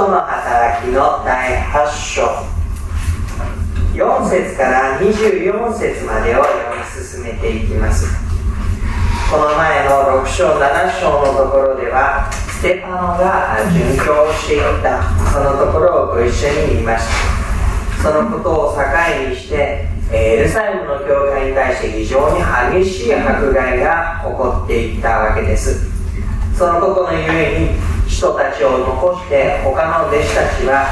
徒の働きの第8章。4節から24節までを読み進めていきます。この前の6章7章のところではステパノが殉教していた。そのところをご一緒に見ました。そのことを境にしてエルサレムの教会に対して非常に激しい迫害が起こっていったわけです。そのことのゆえに人たちを残して他の弟子たちは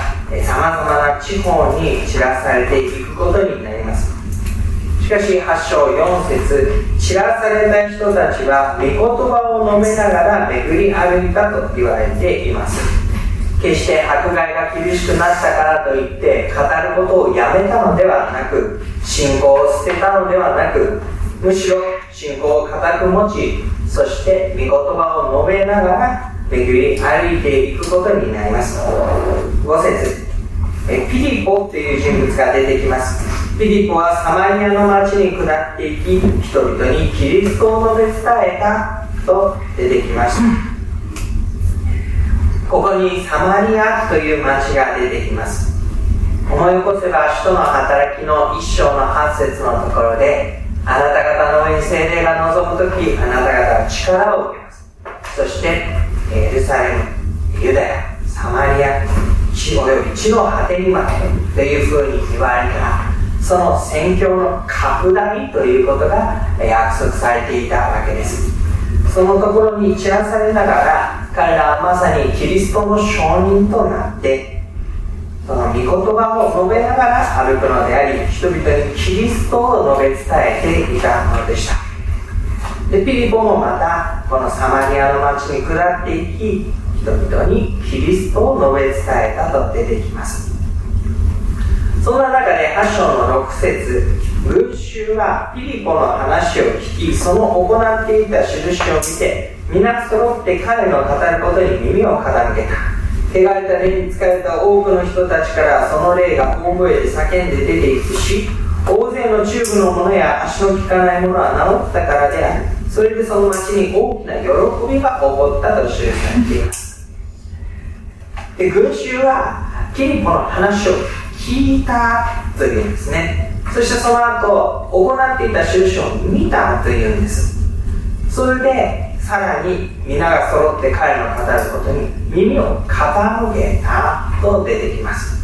さまざまな地方に散らされていくことになります。しかし8章4節散らされた人たちは御言葉を述べながら巡り歩いたと言われています。決して迫害が厳しくなったからといって語ることをやめたのではなく信仰を捨てたのではなくむしろ信仰を固く持ちそして御言葉を述べながら巡り歩いていくことになります。5節。えピリポという人物が出てきます。ピリポはサマリアの町に下っていき人々にキリストを述べ伝えたと出てきましたここにサマリアという町が出てきます。思い起こせば使徒の働きの一章の8節のところであなた方の上に精霊が望む時あなた方は力を受けます。そしてエルサレムユダヤサマリア地および地の果てにまでというふうに言われたその宣教の拡大ということが約束されていたわけです。そのところに散らされながら彼らはまさにキリストの証人となってその御言葉を述べながら歩くのであり人々にキリストを述べ伝えていたものでした。でピリポもまたこのサマリアの町に下っていき人々にキリストを述べ伝えたと出てきます。そんな中で8章の6節群衆はピリポの話を聞きその行っていた印を見て皆揃って彼の語ることに耳を傾けた。汚れた霊に疲れた多くの人たちからその霊が大声で叫んで出ていくし大勢のチューブのものや足の利かないものは治ったからである。それでその町に大きな喜びが起こったと記されています。で群衆はキリポの話を聞いたというんですね。そしてその後行っていた印を見たというんです。それでさらに皆が揃って彼の語ることに耳を傾けたと出てきます。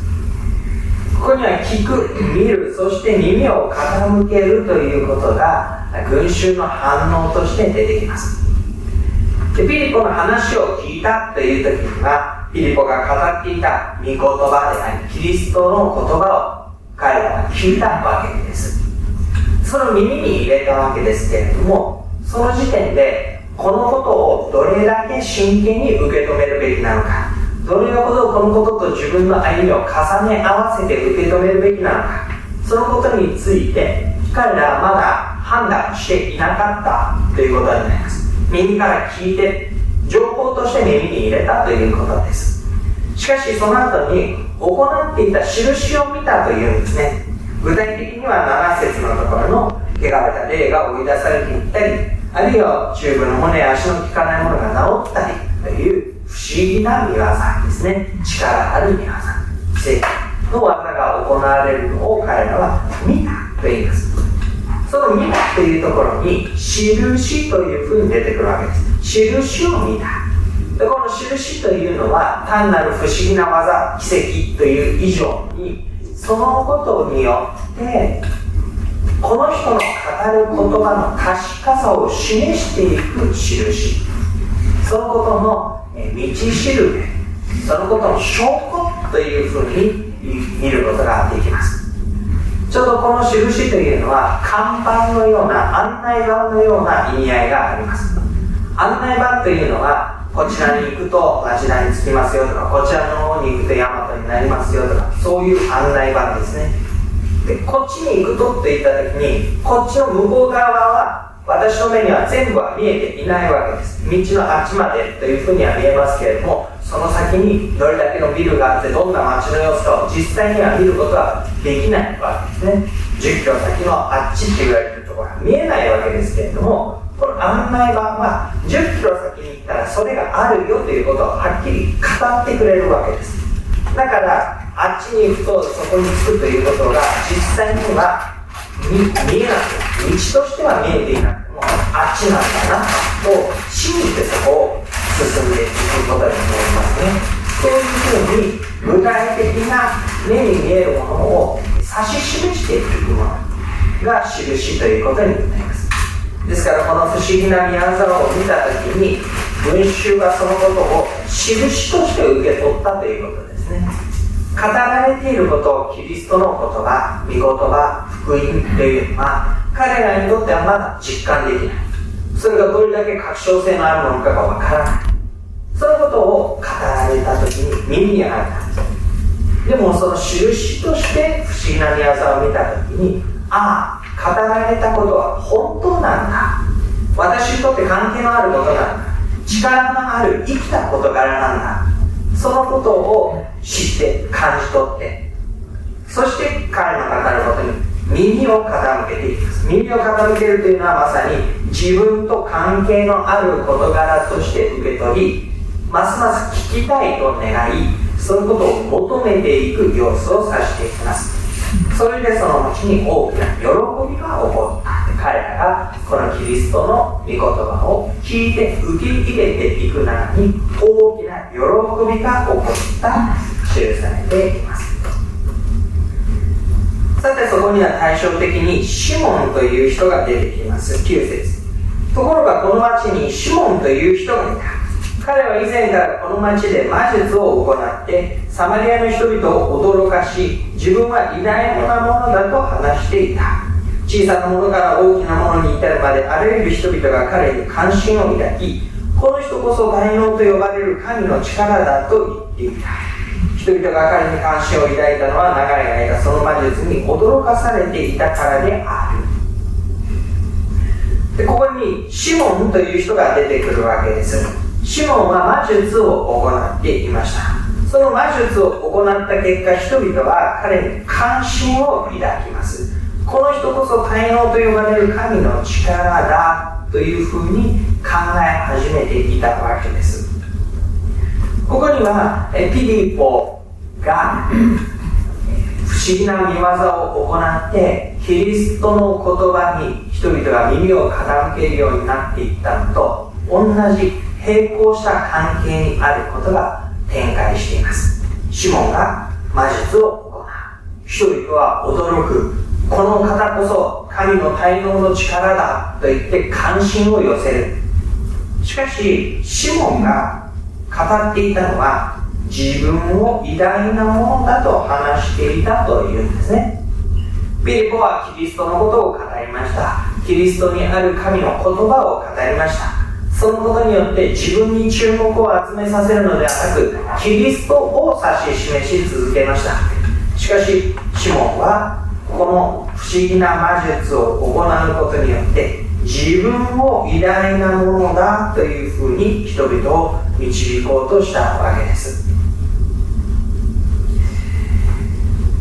ここには聞く見るそして耳を傾けるということが群衆の反応として出てきます。でピリポの話を聞いたという時にはピリポが語っていた御言葉でありキリストの言葉を彼らは聞いたわけです。その耳に入れたわけですけれどもその時点でこのことをどれだけ真剣に受け止めるべきなのかどれほどこのことと自分の歩みを重ね合わせて受け止めるべきなのか。そのことについて彼らはまだ判断していなかったということになります。耳から聞いて情報として耳に入れたということです。しかしその後に行っていた印を見たというんですね。具体的には7節のところの汚れた霊が追い出されていったりあるいはチューブの骨や足の効かないものが治ったりという不思議な見業ですね。力ある見業正義の技が行われるのを彼らは見たと言います。その見たというところに印というふうに出てくるわけです。印を見た。でこの印というのは単なる不思議な技奇跡という以上にそのことによってこの人の語る言葉の確かさを示していく印。そのことの道しるべ。そのことの証拠というふうに見ることができます。ちょうどこの印というのは看板のような案内板のような意味合いがあります。案内板というのはこちらに行くとあちらに着きますよとかこちらの方に行くと大和になりますよとかそういう案内板ですね。でこっちに行くとって言った時にこっちの向こう側は私の目には全部は見えていないわけです。道のあっちまでというふうには見えますけれどもその先にどれだけのビルがあってどんな街の様子かを実際には見ることはできないわけですね。10キロ先のあっちって言われてるところは見えないわけですけれどもこの案内板は10キロ先に行ったらそれがあるよということをはっきり語ってくれるわけです。だからあっちに行くとそこに着くということが実際には見えなくて道としては見えていなくてもあっちなんだなと信じてそこを進んでいくことになりますね。そういうふうに具体的な目に見えるものを指し示していくものが印ということになります。ですからこの不思議な宮沢を見た時に群衆がそのことを印として受け取ったということですね。語られていることをキリストの言葉御言葉福音というのは彼らにとってはまだ実感できない。それがどれだけ確証性のあるものかがわからない。そのことを語られた時に耳に入ったんですでもその印として不思議な宮沢を見た時にああ語られたことは本当なんだ。私にとって関係のあることなんだ。力のある生きた事柄なんだ。そのことを知って感じ取ってそして彼の語ることに耳を傾けていきます耳を傾けるというのはまさに自分と関係のある事柄として受け取りますます聞きたいと願いそういうことを求めていく様子を指していきます。それでその後に大きな喜びが起こった。彼らがこのキリストの御言葉を聞いて受け入れていく中に大きな喜びが起こった。記されています。さてそこには対照的にシモンという人が出てきます。9節ところがこの町にシモンという人がいた彼は以前からこの町で魔術を行ってサマリアの人々を驚かし自分は偉大なものだと話していた。小さなものから大きなものに至るまであらゆる人々が彼に関心を抱きこの人こそ大能と呼ばれる神の力だと言っていた。人々が彼に関心を抱いたのは長い間その魔術に驚かされていたからである。でここにシモンという人が出てくるわけです。シモンは魔術を行っていました。その魔術を行った結果人々は彼に関心を抱きます。この人こそ才能と呼ばれる神の力だというふうに考え始めていたわけです。ここにはピリポが不思議な見業を行ってキリストの言葉に人々が耳を傾けるようになっていったのと同じ並行した関係にあることが展開しています。シモンが魔術を行う。人々は驚く。この方こそ神の大能の力だと言って関心を寄せる。しかしシモンが語っていたのは自分を偉大なものだと話していたというんですね。ピリポはキリストのことを語りました。キリストにある神の言葉を語りました。そのことによって自分に注目を集めさせるのではなくキリストを指し示し続けました。しかしシモンはこの不思議な魔術を行うことによって自分を偉大なものだというふうに人々を導こうとしたわけです。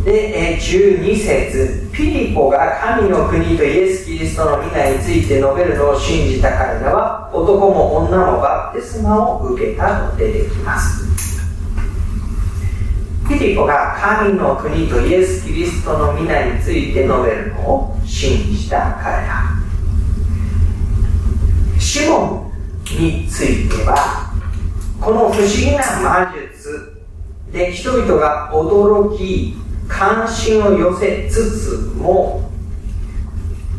で12節。ピリポが神の国とイエス・キリストの皆について述べるのを信じた彼らは男も女もバプテスマを受けたと出てきます。ピリポが神の国とイエス・キリストの皆について述べるのを信じた彼ら。シモンについてはこの不思議な魔術で人々が驚き関心を寄せつつも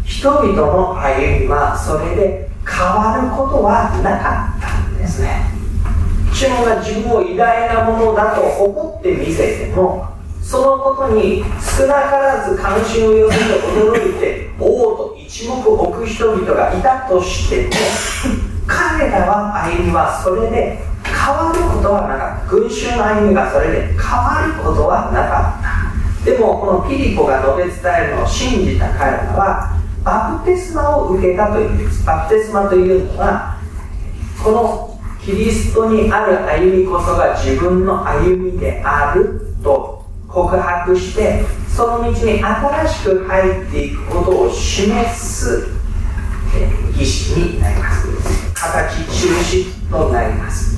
人々の歩みはそれで変わることはなかったんですね。主が自分を偉大なものだと誇って見せてもそのことに少なからず関心を寄せて驚いておおと一目置く人々がいたとしても彼らは歩みはそれで変わることはなかった。群衆の歩みがそれで変わることはなかった。でもこのピリポが述べ伝えるのを信じた彼らはバプテスマを受けたというんです。バプテスマというのはこのキリストにある歩みこそが自分の歩みであると告白してその道に新しく入っていくことを示す儀式になります。形印となります。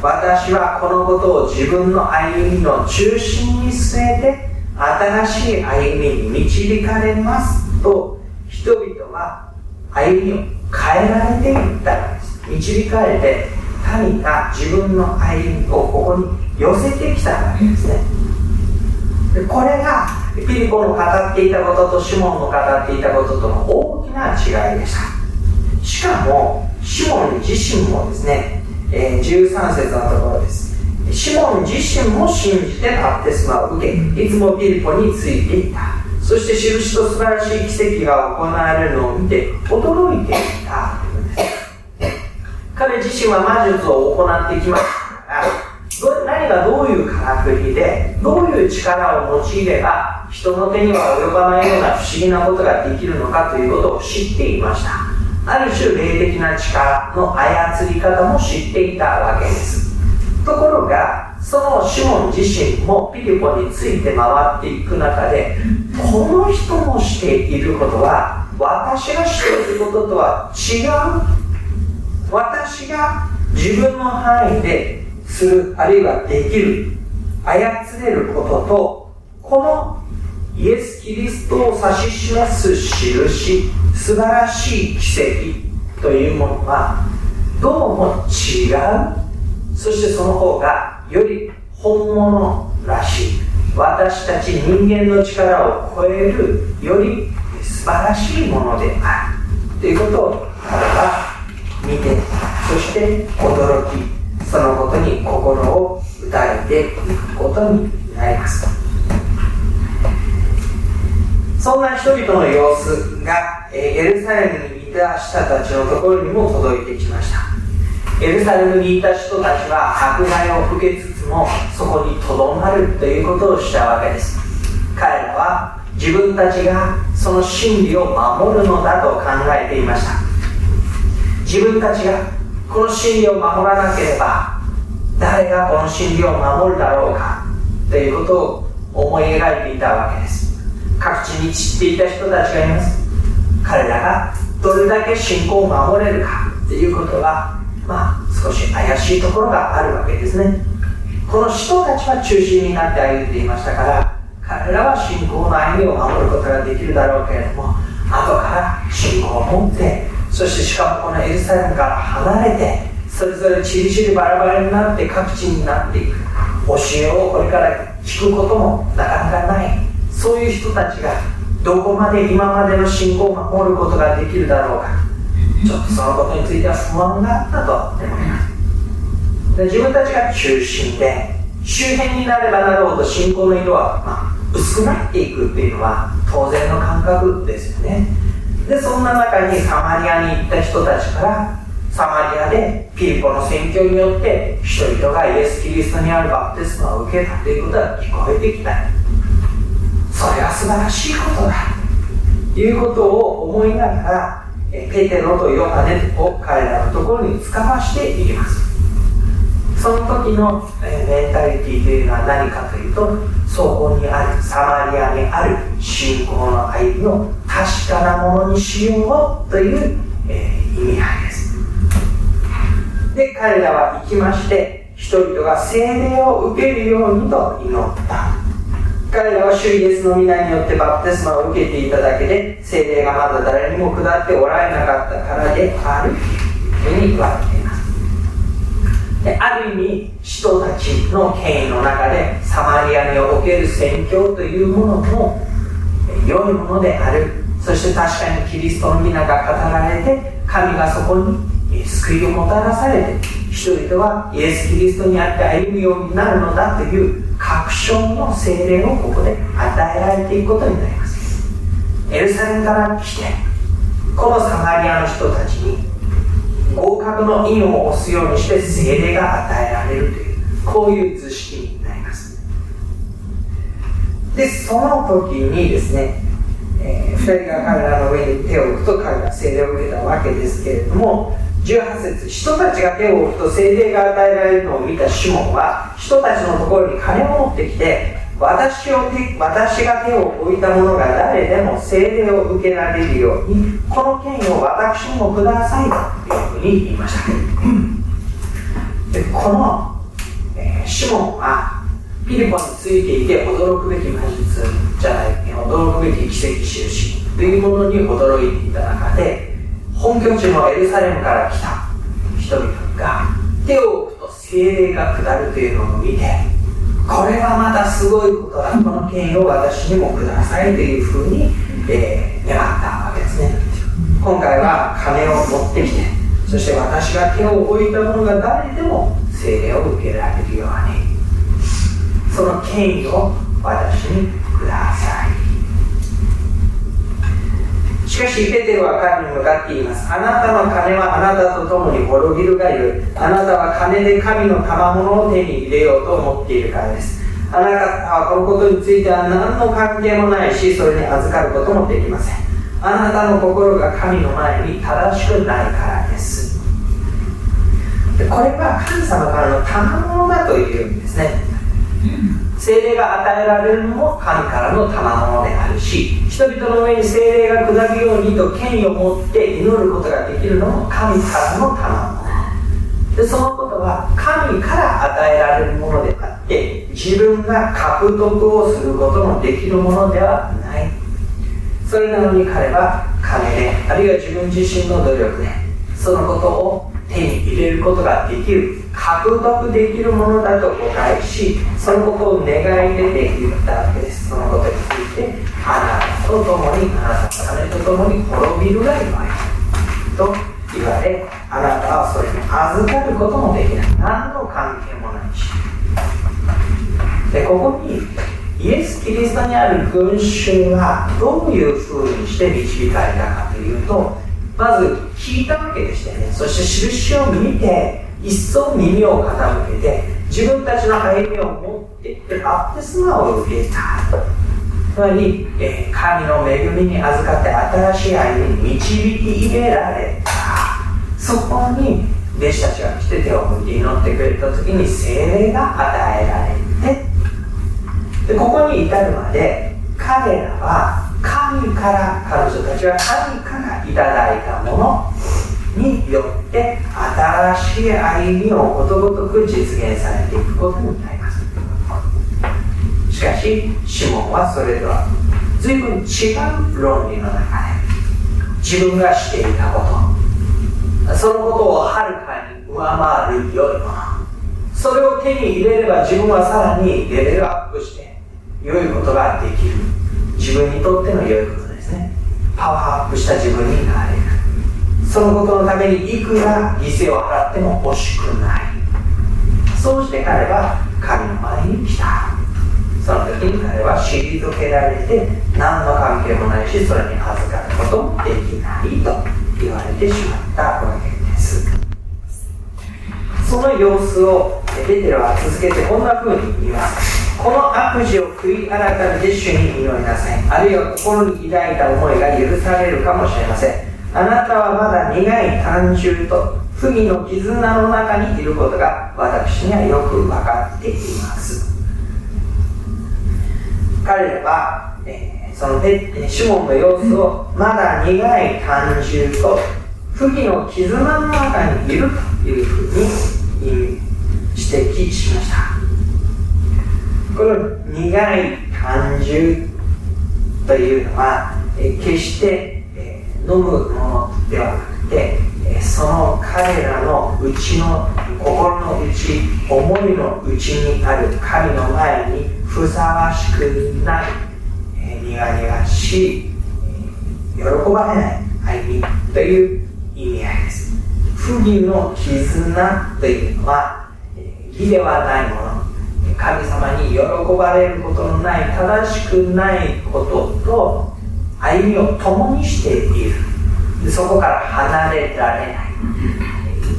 私はこのことを自分の歩みの中心に据えて新しい歩みに導かれますと人々は歩みを変えられていった。んです導かれて神が自分の歩みをここに寄せてきたわけですね。でこれがピリポの語っていたこととシモンの語っていたこととの大きな違いでした。しかもシモン自身もですね、えー、13節のところです。シモン自身も信じてバプテスマを受けいつもピリポについていた。そして印と素晴らしい奇跡が行われるのを見て驚いていた。彼自身は魔術を行ってきましたから何がどういうからくりでどういう力を用いれば人の手には及ばないような不思議なことができるのかということを知っていましたある種霊的な力の操り方も知っていたわけです。ところがそのシモン自身もピリポについて回っていく中でこの人もしていることは私がしていることとは違う。私が自分の範囲でするあるいはできる操れることとこのイエス・キリストを指し示す印素晴らしい奇跡というものはどうも違う。そしてその方がより本物らしい。私たち人間の力を超えるより素晴らしいものである。ということを彼は見てそして驚きそのことに心を打たれていくことになります。そんな人々の様子がエルサレムにいた人たちのところにも届いてきました。エルサレムにいた人たちは迫害を受けつつもそこにとどまるということをしたわけです。彼らは自分たちがその真理を守るのだと考えていました。自分たちがこの真理を守らなければ誰がこの真理を守るだろうかということを思い描いていたわけです。各地に散っていた人たちがいます。彼らがどれだけ信仰を守れるかということはまあ、少し怪しいところがあるわけですね。この人たちは中心になって歩んでいましたから彼らは信仰の歩みを守ることができるだろうけれども後から信仰を持ってそしてしかもこのエルサレムから離れてそれぞれちりちりバラバラになって各地になっていく。教えをこれから聞くこともなかなかない。そういう人たちがどこまで今までの信仰を守ることができるだろうか。ちょっとそのことについては不安があったと思います。で自分たちが中心で周辺になればなるほど信仰の色は、まあ、薄くなっていくっていうのは当然の感覚ですよね。でそんな中にサマリアに行った人たちからサマリアでピリポの宣教によって人々がイエス・キリストにあるバプテスマを受けたということが聞こえてきた。それは素晴らしいことだ。ということを思いながらペテロとヨハネを彼らのところに使わしていきます。その時の、メンタリティというのは何かというとそこにあるサマリアにある信仰の歩みを確かなものにしようという、えー、意味合いです。で彼らは行きまして人々が聖霊を受けるようにと祈った。彼らは主イエスの皆によってバプテスマを受けていただけで精霊がまだ誰にも下っておられなかったからであるというふうに言われていますである意味人たちの権威の中でサマリアにおける。宣教というものも良いものであるそして確かにキリストの皆が語られて神がそこに救いをもたらされて人々はイエス・キリストにあって歩むようになるのだという確証の精霊をここで与えられていくことになります。エルサレムから来てこのサマリアの人たちに合格の印を押すようにして精霊が与えられるというこういう図式になります。でその時にですね、えー、2人が彼らの上に手を置くと彼が精霊を受けたわけですけれども18節人たちが手を置くと精霊が与えられるのを見たシモンは人たちのところに金を持ってきて私を私が手を置いた者が誰でも精霊を受けられるようにこの権威を私にもくださいというふうに言いました。でこの、えー、シモンはピリポについていて驚くべき魔術じゃない驚くべき奇跡印というものに驚いていた中で本拠地のエルサレムから来た。人々が手を置くと精霊が下るというのを見てこれはまたすごいことだ。この権威を私にもくださいというふうに、えー、願ったわけですね。今回は金を持ってきてそして私が手を置いた者が誰でも精霊を受けられるようにその権威を私にくださいしかしペテロは彼に向かって言います。あなたの金はあなたと共に滅びるがよいあなたは金で神の賜物を手に入れようと思っているからです。あなたはこのことについては何の関係もないしそれに預かることもできません。あなたの心が神の前に正しくないからです。これは神様からの賜物だというんですね。精霊が与えられるのも神からの賜物であるし人々の上に精霊が下るようにと権威を持って祈ることができるのも神からの賜物でそのことは神から与えられるものであって自分が獲得をすることのできるものではないそれなのに彼は金であるいは自分自身の努力でそのことを手に入れることができる獲得できるものだと誤解しそのことを願い出て言ったわけですそのことについてあなたと共にあなたの金と共に滅びるがよいと言われあなたはそれに預かることもできない何の関係もないしでここにイエス・キリストにある群衆はどういうふうにして導かれたかというとまず聞いたわけでしてね。そして印を見て一層耳を傾けて自分たちの歩みを持っていってバプテスマを受けた。つまり、え、神の恵みに預かって新しい歩みに導き入れられた。そこに弟子たちが来て手を向いて祈ってくれた時に精霊が与えられて。でここに至るまで彼らは神から彼女たちは神からいただいたものによって新しい歩みをことごとく実現されていくことになります。しかしシモンはそれとは随分違う論理の中で自分がしていたことそのことをはるかに上回る良いものそれを手に入れれば自分はさらにレベルアップして良いことができる自分にとっての良いことですね。パワーアップした自分になれる。そのことのためにいくら犠牲を払っても惜しくない。そうして彼は神の前に来た。その時に彼は退けられて何の関係もないしそれに預かることもできないと言われてしまったわけですその様子をベテロは続けてこんな風に言いますこの悪事を悔い改めて主に祈りなさいあるいは心に抱いた思いが許されるかもしれませんあなたはまだ苦い単純と不義の絆の中にいることが私にはよく分かっています彼らは、えー、そのシモンの様子をまだ苦い単純と不義の絆の中にいるというふうに指摘しました。この苦い感情というのは、え決して、え飲むものではなくて、えその彼らの内の心の内思いの内にある神の前にふさわしくない、え苦々しい、え喜ばれない歩みという意味合いです。不義の絆というのは義ではないもの。神様に喜ばれることのない正しくないことと歩みを共にしている。そこから離れられない。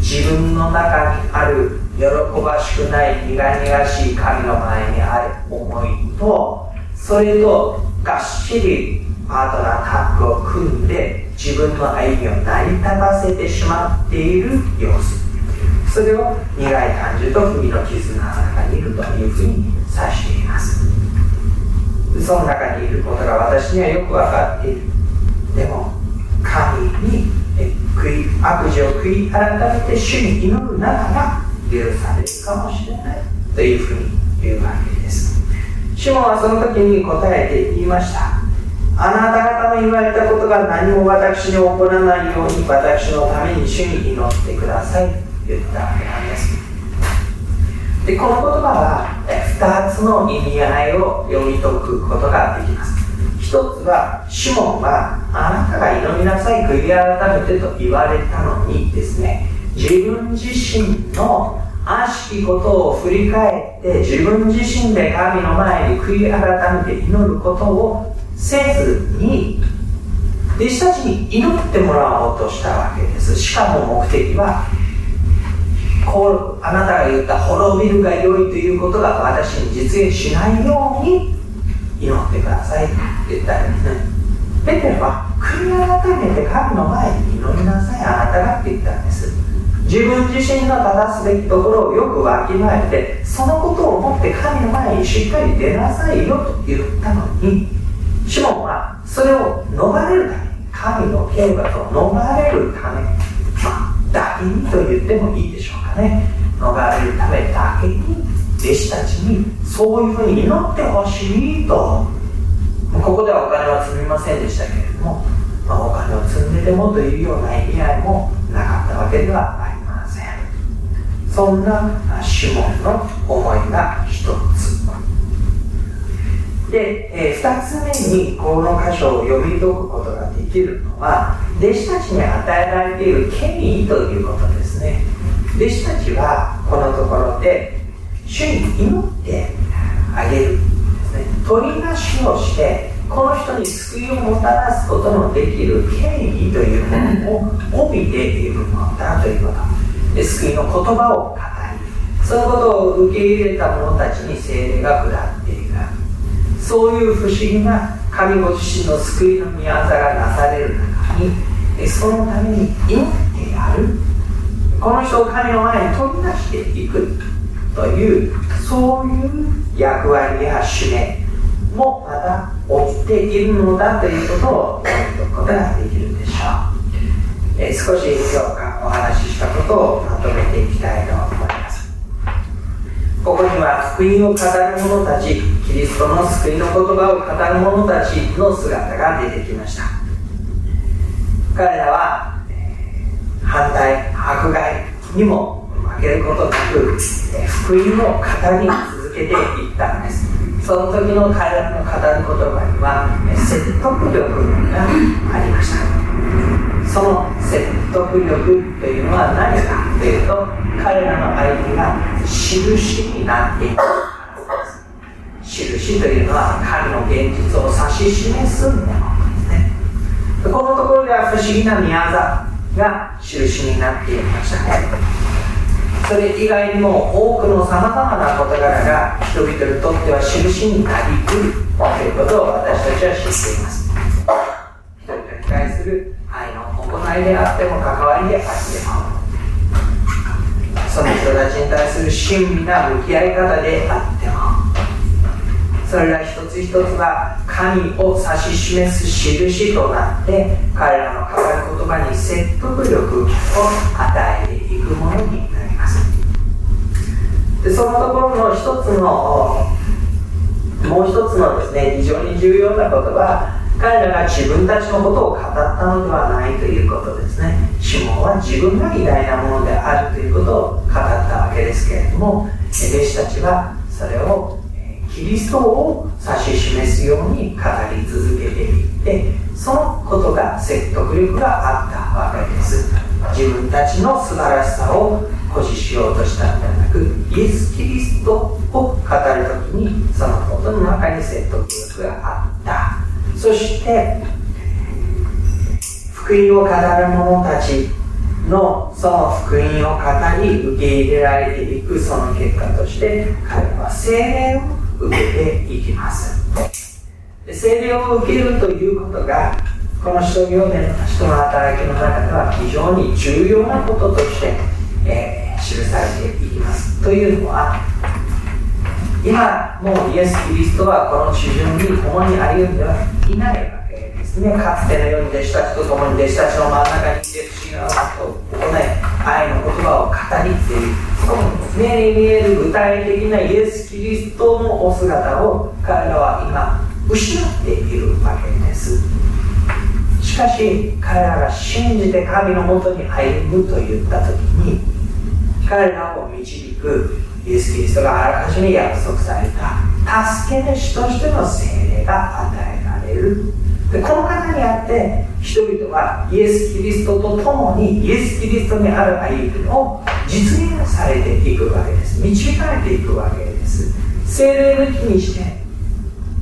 自分の中にある喜ばしくない苦々しい神の前にある思いとそれとがっしりパートナータッグを組んで自分の歩みを成り立たせてしまっている様子。それを苦い感じと不義の絆の中にいるというふうに指しています。その中にいることが私にはよく分かっている。でも神に悪事を悔い改めて主に祈るならば許されるかもしれない。というふうに言うわけです。シモンはその時に答えて言いました。あなた方の言われたことが何も私に起こらないように私のために主に祈ってください。と言ったわけなんです。でこの言葉は2つの意味合いを読み解くことができます。一つはシモンはあなたが祈りなさい悔い改めてと言われたのにですね。自分自身の悪しきことを振り返って自分自身で神の前に悔い改めて祈ることをせずに弟子たちに祈ってもらおうとしたわけです。しかも目的はこうあなたが言った滅びるが良いということが私に実現しないように祈ってくださいって言ったんですね。ペテロは悔い改めて神の前に祈りなさい。あなたがって言ったんです。自分自身の正すべきところをよくわきまえてそのことを思って神の前にしっかり出なさいよと言ったのにシモンはそれを逃れるため神の刑罰を逃れるため、まあ、だけにと言ってもいいでしょうかね。逃れるためだけに弟子たちにそういうふうに祈ってほしいと。ここではお金は積みませんでしたけれども、まあ、お金を積んででもというような意味合いもなかったわけではありません。そんなシモンの思いが一つ。で、えー、2つ目にこの箇所を読み解くことができるのは弟子たちに与えられている権威ということですね。弟子たちはこのところで主に祈ってあげるですね。取りなしをしてこの人に救いをもたらすことのできる権威というものを帯びているのだということ。で救いの言葉を語りそのことを受け入れた者たちに精霊が下っているそういう不思議な神ご自身の救いの御業がなされる中にそのために祈ってやる。この人を神の前に飛び出していくというそういう役割や使命もまた起きているのだということを読み解くことができるでしょう、え少し今日お話ししたことをまとめていきたいと思います。ここには福音を語る者たちキリストの救いの言葉を語る者たちの姿が出てきました。彼らは反対迫害にも負けることなく福音を語り続けていったんです。その時の彼らの語る言葉には説得力がありました。その説得力というのは何かというと彼らの相手が印になっていく印というのは神の現実を指し示すものです。ねこのところでは不思議な宮座が印になっていましたねそれ以外にも多くのさまざまな事柄が人々にとっては印になりうるということを私たちは知っています人々に対する愛の行いであっても関わりであってもその人たちに対する親身な向き合い方であっても。それら一つ一つは神を指し示す印となって彼らの語る言葉に説得力を与えていくものになります。でそのところの一つのもう一つのですね非常に重要なことは彼らが自分たちのことを語ったのではないということですね。シモンは自分が偉大なものであるということを語ったわけですけれども弟子たちはそれをキリストを指し示すように語り続けていってそのことが説得力があったわけです。自分たちの素晴らしさを誇示しようとしたのではなくイエス・キリストを語る時にそのことの中に説得力があった。そして福音を語る者たちのその福音を語り受け入れられていくその結果として彼は精霊を受けていきます。聖霊を受けるということがこの使徒行伝の人の働きの中では非常に重要なこととして、えー、記されていきます。というのは今もうイエス・キリストはこの地上に共に歩んではいいないわけですねかつてのように弟子たちと共に弟子たちの真ん中にいて不思議なことを行い愛の言葉を語りっていうその目に見える具体的なイエス・キリストのお姿を彼らは今失っているわけです。しかし彼らが信じて神のもとに歩むと言った時に彼らを導くイエス・キリストがあらかじめ約束された助け主としての精霊が与えられるでこの方にあって人々はイエス・キリストと共にイエス・キリストにある歩みを実現されていくわけです。導かれていくわけです精霊抜きにして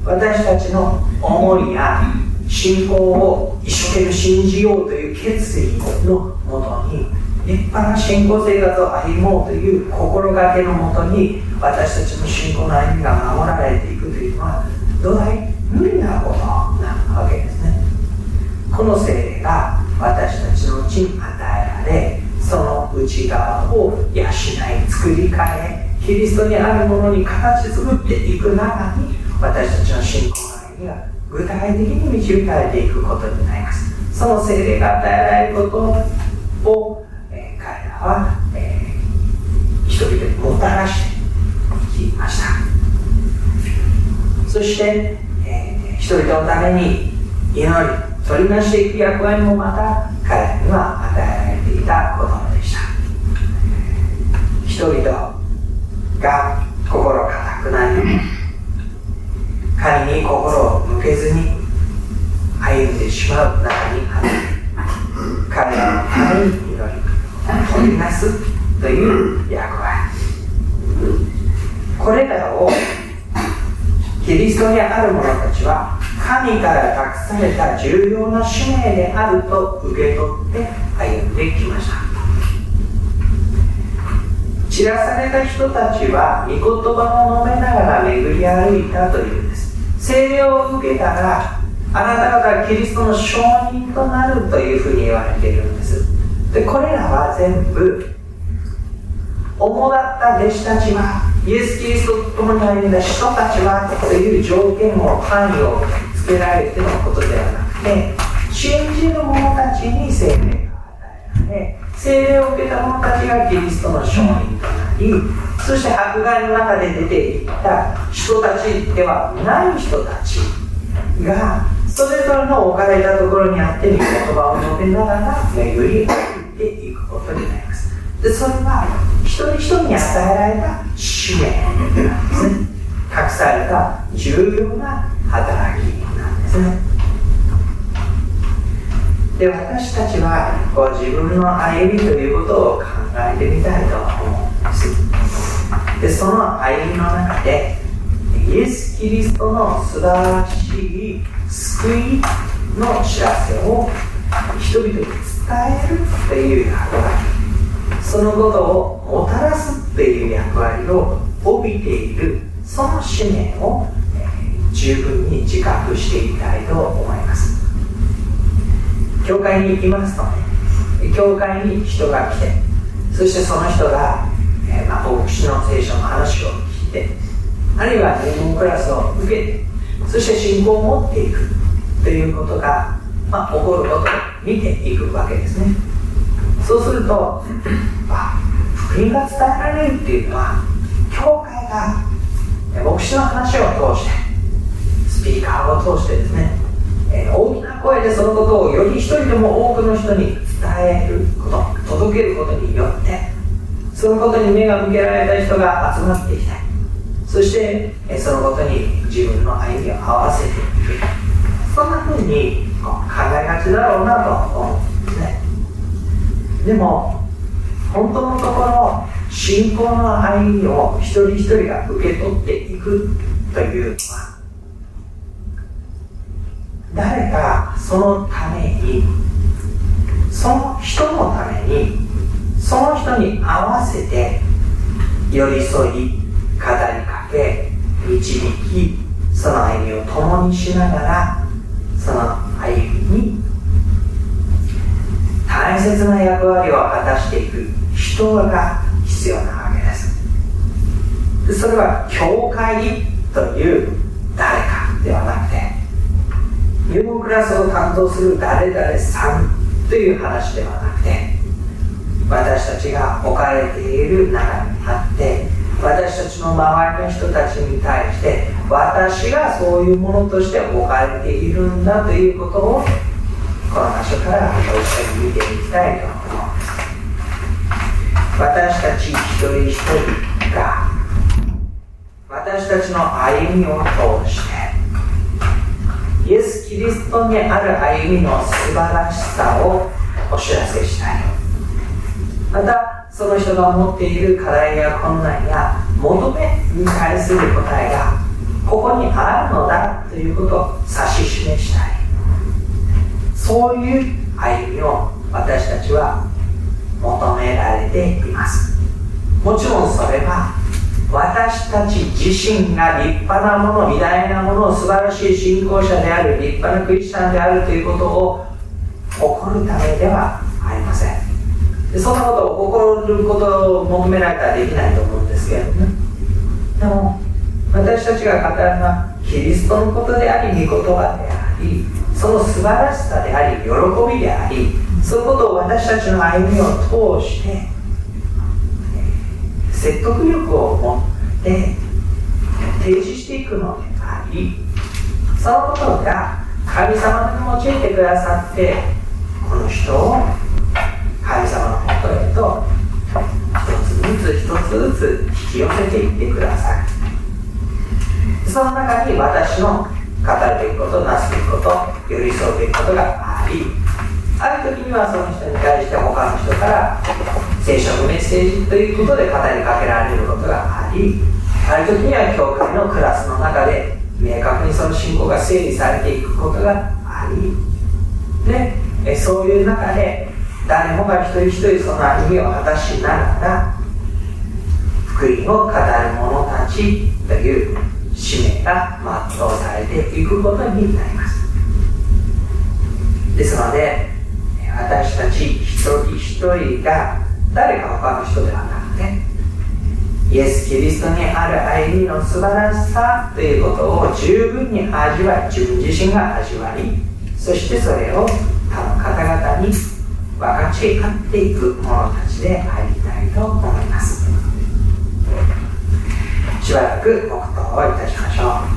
私たちの思いや信仰を一生懸命信じようという決意のもとに立派な信仰生活を歩もうという心がけのもとに私たちの信仰の歩みが守られていくというのは土台無理なことなわけですね。この精霊が私たちのうちに与えられその内側を養い作り変えキリストにあるものに形作っていく中に私たちの信仰の歩みが具体的に導かれていくことになります。その精霊が与えられることを、えー、彼らは、えー、人々にもたらしていきました。そして人々のために祈り取りなしていく役割もまた彼には与えられていたことでした。人々が心固くなり神に心を向けずに歩んでしまう中に彼らのために祈り取りなすという役割。これらをキリストにある者たちは神から託された重要な使命であると受け取って歩んできました。散らされた人たちは御言葉を述べながら巡り歩いたというんです。聖霊を受けたらあなた方はキリストの証人となるというふうに言われているんです。でこれらは全部主だった弟子たちはイエス・キリストと共に歩んだ人た。ちはという条件を範囲をつけられてのことではなくて信じる者たちに聖霊が与えられ聖霊を受けた者たちがキリストの証人となりそして迫害の中で出ていった人たちではない人たちがそれぞれの置かれたところにあって御言葉を述べながら巡り歩いていくことになります。でそれは一人一人に与えられた使命なんですね隠された重要な働きなんですね。で私たちはこう自分の歩みということを考えてみたいと思うんです。でその歩みの中でイエス・キリストの素晴らしい救いの知らせを人々に伝えるという役割そのことをもたらすという役割を帯びているその使命を十分に自覚していきたいと思います。教会に行きますとね教会に人が来てそしてその人が、えー、まあ、牧師の聖書の話を聞いてあるいは入門クラスを受けてそして信仰を持っていくということが、まあ、起こることを見ていくわけですね。そうするとあ福音が伝えられるっていうのは教会が牧師の話を通してスピーカーを通してですね、え、大きな声でそのことをより一人でも多くの人に伝えること届けることによってそのことに目が向けられた人が集まっていきてそして、え、そのことに自分の歩みを合わせていく。そんなふうに考えがちだろうなと思うんですね。でも本当のところ信仰の歩みを一人一人が受け取っていくというのは誰かそのためにその人のためにその人に合わせて寄り添い語りかけ導きその歩みを共にしながらその歩みに大切な役割を果たしていく人が必要なわけです。それは教会という誰かではなくて入門クラスを担当する誰々さんという話ではなくて私たちが置かれている中にあって私たちの周りの人たちに対して私がそういうものとして置かれているんだということをこの場所から一緒に見ていきたいと思います私たち一人一人が私たちの歩みを通してイエス・キリストにある歩みの素晴らしさをお知らせしたい。またその人が持っている課題や困難や求めに対する答えがここにあるのだということを指し示したい。そういう歩みを私たちは求められています。もちろんそれは私たち自身が立派なもの偉大なもの素晴らしい信仰者である立派なクリスチャンであるということを誇るためではありません。でそんなことを誇ることを求められたらできないと思うんですけれどもね。でも私たちが語るのはキリストのことであり御言葉でありその素晴らしさであり喜びでありそういうことを私たちの歩みを通して説得力を持って提示していくのでありそのことが神様に用いてくださってこの人を神様のもとへと一つずつ一つずつ引き寄せていってください。その中に私の語るべきことなすべきこと寄り添うべきことがありある時にはその人に対して他の人から聖書のメッセージということで語りかけられることがありある時には教会のクラスの中で明確にその信仰が整理されていくことがあり。でそういう中で誰もが一人一人その歩みを果たしながら福音を語る者たちという使命が全うされていくことになります。ですので私たち一人一人が誰か他の人ではなくてイエス・キリストにある歩みの素晴らしさということを十分に味わい自分自身が味わいそしてそれを他の方々に分かち合っていく者たちでありたいと思います。しばらく黙祷をいたしましょう。